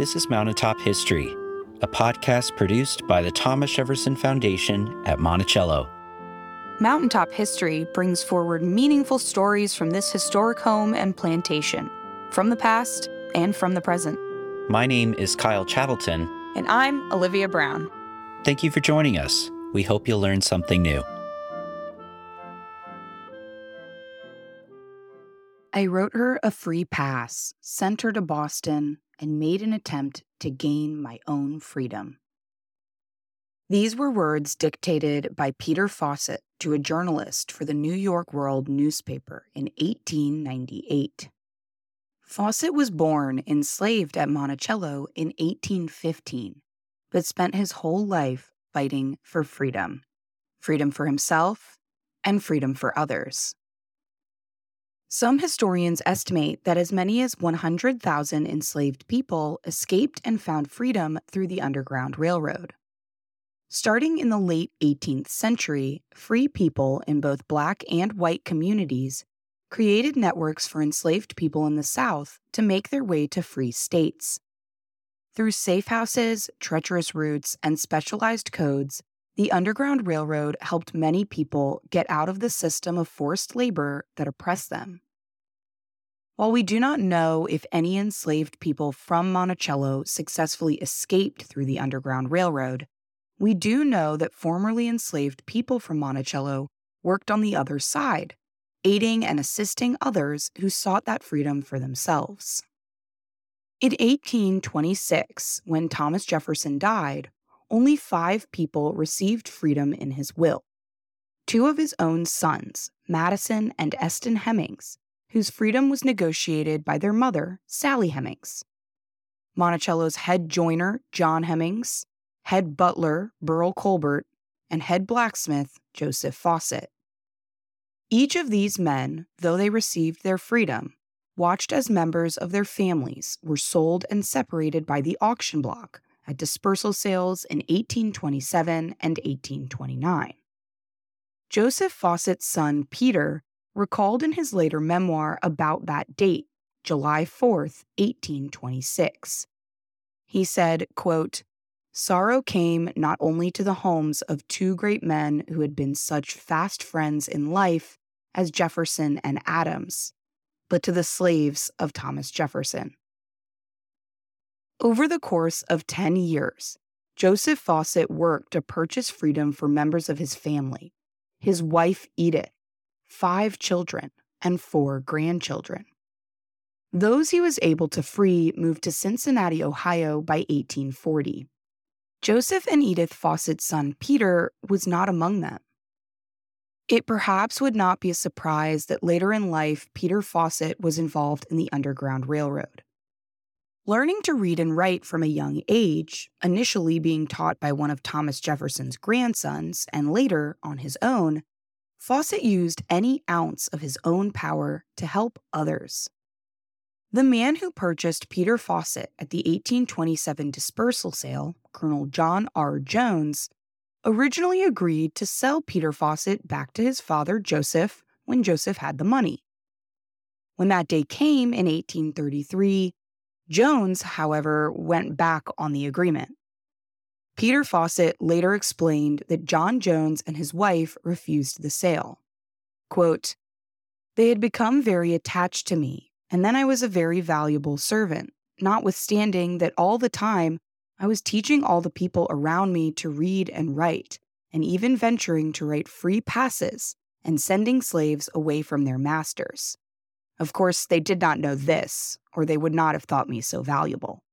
This is Mountaintop History, a podcast produced by the Thomas Jefferson Foundation at Monticello. Mountaintop History brings forward meaningful stories from this historic home and plantation, from the past and from the present. My name is Kyle Chattelton. And I'm Olivia Brown. Thank you for joining us. We hope you'll learn something new. I wrote her a free pass, sent her to Boston, and made an attempt to gain my own freedom. These were words dictated by Peter Fossett to a journalist for the New York World newspaper in 1898. Fossett was born enslaved at Monticello in 1815, but spent his whole life fighting for freedom freedom for himself and freedom for others. Some historians estimate that as many as 100,000 enslaved people escaped and found freedom through the Underground Railroad. Starting in the late 18th century, free people in both black and white communities created networks for enslaved people in the South to make their way to free states. Through safe houses, treacherous routes, and specialized codes, the Underground Railroad helped many people get out of the system of forced labor that oppressed them. While we do not know if any enslaved people from Monticello successfully escaped through the Underground Railroad, we do know that formerly enslaved people from Monticello worked on the other side, aiding and assisting others who sought that freedom for themselves. In 1826, when Thomas Jefferson died, only five people received freedom in his will. Two of his own sons, Madison and Eston Hemings, whose freedom was negotiated by their mother, Sally Hemings. Monticello's head joiner, John Hemings, head butler, Burl Colbert, and head blacksmith, Joseph Fossett. Each of these men, though they received their freedom, watched as members of their families were sold and separated by the auction block at dispersal sales in 1827 and 1829. Joseph Fossett's son, Peter, recalled in his later memoir about that date, July 4, 1826. He said, quote, Sorrow came not only to the homes of two great men who had been such fast friends in life as Jefferson and Adams, but to the slaves of Thomas Jefferson. Over the course of 10 years, Joseph Fossett worked to purchase freedom for members of his family, his wife Edith, five children, and four grandchildren. Those he was able to free moved to Cincinnati, Ohio by 1840. Joseph and Edith Fossett's son Peter was not among them. It perhaps would not be a surprise that later in life, Peter Fossett was involved in the Underground Railroad. Learning to read and write from a young age, initially being taught by one of Thomas Jefferson's grandsons and later on his own, Fossett used any ounce of his own power to help others. The man who purchased Peter Fossett at the 1827 dispersal sale, Colonel John R. Jones, originally agreed to sell Peter Fossett back to his father Joseph when Joseph had the money. When that day came in 1833, Jones, however, went back on the agreement. Peter Fossett later explained that John Jones and his wife refused the sale. Quote, They had become very attached to me, and then I was a very valuable servant, notwithstanding that all the time I was teaching all the people around me to read and write, and even venturing to write free passes and sending slaves away from their masters. Of course, they did not know this, or they would not have thought me so valuable.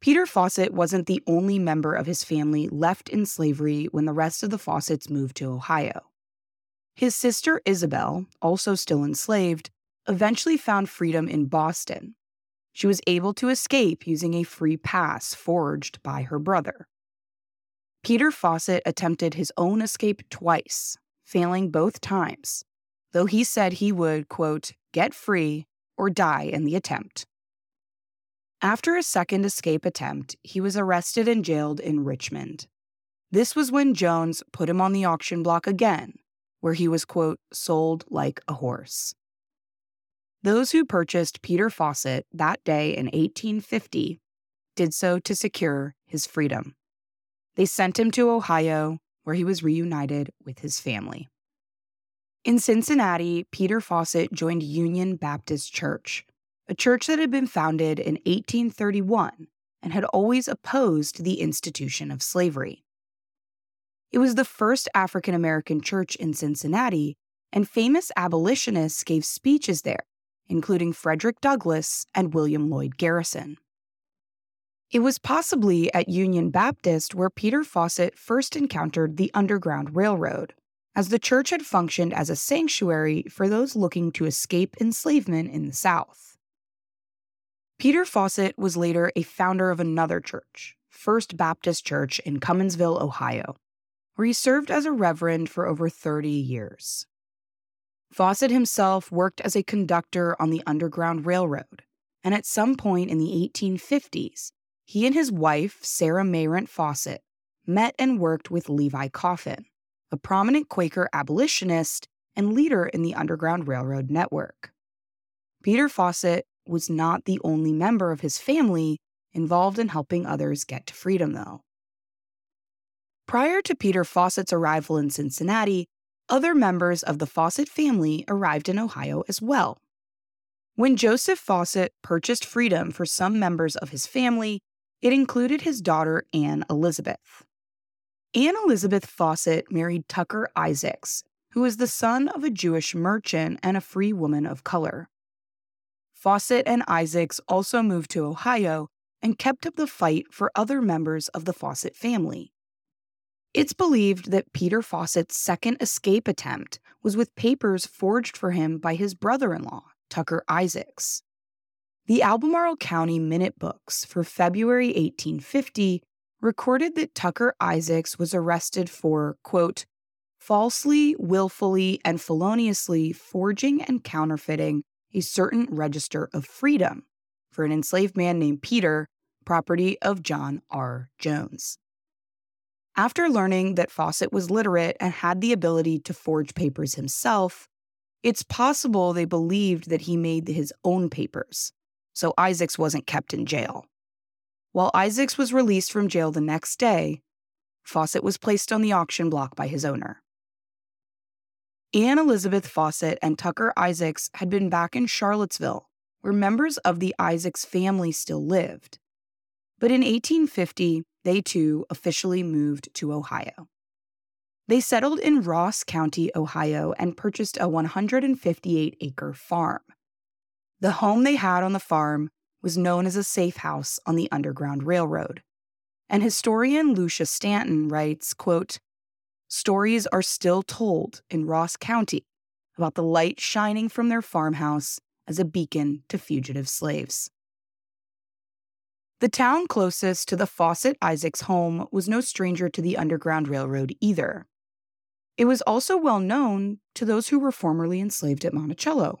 Peter Fossett wasn't the only member of his family left in slavery when the rest of the Fossetts moved to Ohio. His sister Isabel, also still enslaved, eventually found freedom in Boston. She was able to escape using a free pass forged by her brother. Peter Fossett attempted his own escape twice, failing both times, though he said he would, quote, get free or die in the attempt. After a second escape attempt, he was arrested and jailed in Richmond. This was when Jones put him on the auction block again, where he was, quote, sold like a horse. Those who purchased Peter Fossett that day in 1850 did so to secure his freedom. They sent him to Ohio, where he was reunited with his family. In Cincinnati, Peter Fossett joined Union Baptist Church, a church that had been founded in 1831 and had always opposed the institution of slavery. It was the first African American church in Cincinnati, and famous abolitionists gave speeches there, including Frederick Douglass and William Lloyd Garrison. It was possibly at Union Baptist where Peter Fossett first encountered the Underground Railroad, as the church had functioned as a sanctuary for those looking to escape enslavement in the South. Peter Fossett was later a founder of another church, First Baptist Church in Cumminsville, Ohio, where he served as a reverend for over 30 years. Fossett himself worked as a conductor on the Underground Railroad, and at some point in the 1850s, he and his wife, Sarah Mayrant Fossett, met and worked with Levi Coffin, a prominent Quaker abolitionist and leader in the Underground Railroad network. Peter Fossett was not the only member of his family involved in helping others get to freedom, though. Prior to Peter Fossett's arrival in Cincinnati, other members of the Fossett family arrived in Ohio as well. When Joseph Fossett purchased freedom for some members of his family, it included his daughter Anne Elizabeth. Anne Elizabeth Fossett married Tucker Isaacs, who was the son of a Jewish merchant and a free woman of color. Fossett and Isaacs also moved to Ohio and kept up the fight for other members of the Fossett family. It's believed that Peter Fossett's second escape attempt was with papers forged for him by his brother in law, Tucker Isaacs. The Albemarle County Minute Books for February 1850 recorded that Tucker Isaacs was arrested for, quote, falsely, willfully, and feloniously forging and counterfeiting a certain register of freedom for an enslaved man named Peter, property of John R. Jones. After learning that Fossett was literate and had the ability to forge papers himself, it's possible they believed that he made his own papers, so Isaacs wasn't kept in jail. While Isaacs was released from jail the next day, Fossett was placed on the auction block by his owner. Anne Elizabeth Fossett and Tucker Isaacs had been back in Charlottesville, where members of the Isaacs family still lived. But in 1850, they too officially moved to Ohio. They settled in Ross County, Ohio, and purchased a 158 acre farm. The home they had on the farm was known as a safe house on the Underground Railroad. And historian Lucia Stanton writes, quote, Stories are still told in Ross County about the light shining from their farmhouse as a beacon to fugitive slaves. The town closest to the Fossett Isaacs home was no stranger to the Underground Railroad either. It was also well known to those who were formerly enslaved at Monticello.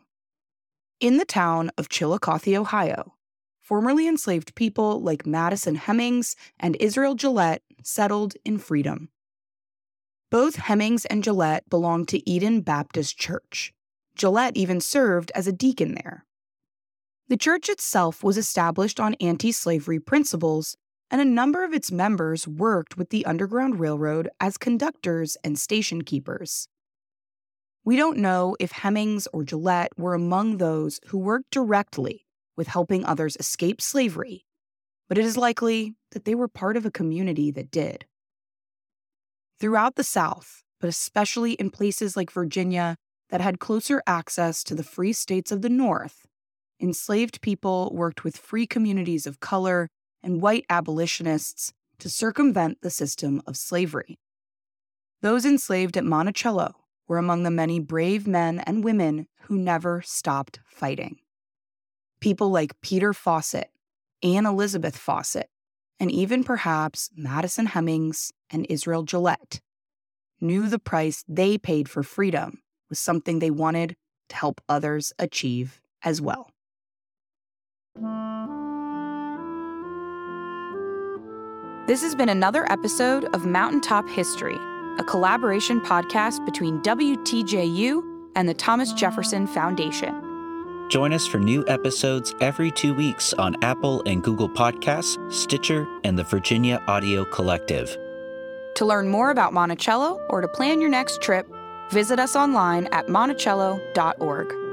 In the town of Chillicothe, Ohio, formerly enslaved people like Madison Hemings and Israel Gillette settled in freedom. Both Hemings and Gillette belonged to Eden Baptist Church. Gillette even served as a deacon there. The church itself was established on anti slavery principles, and a number of its members worked with the Underground Railroad as conductors and station keepers. We don't know if Hemings or Gillette were among those who worked directly with helping others escape slavery, but it is likely that they were part of a community that did. Throughout the South, but especially in places like Virginia that had closer access to the free states of the North, enslaved people worked with free communities of color and white abolitionists to circumvent the system of slavery. Those enslaved at Monticello were among the many brave men and women who never stopped fighting. People like Peter Fossett, Anne Elizabeth Fossett, and even perhaps Madison Hemings and Israel Gillette knew the price they paid for freedom was something they wanted to help others achieve as well. This has been another episode of Mountaintop History, a collaboration podcast between WTJU and the Thomas Jefferson Foundation. Join us for new episodes every two weeks on Apple and Google Podcasts, Stitcher, and the Virginia Audio Collective. To learn more about Monticello or to plan your next trip, visit us online at monticello.org.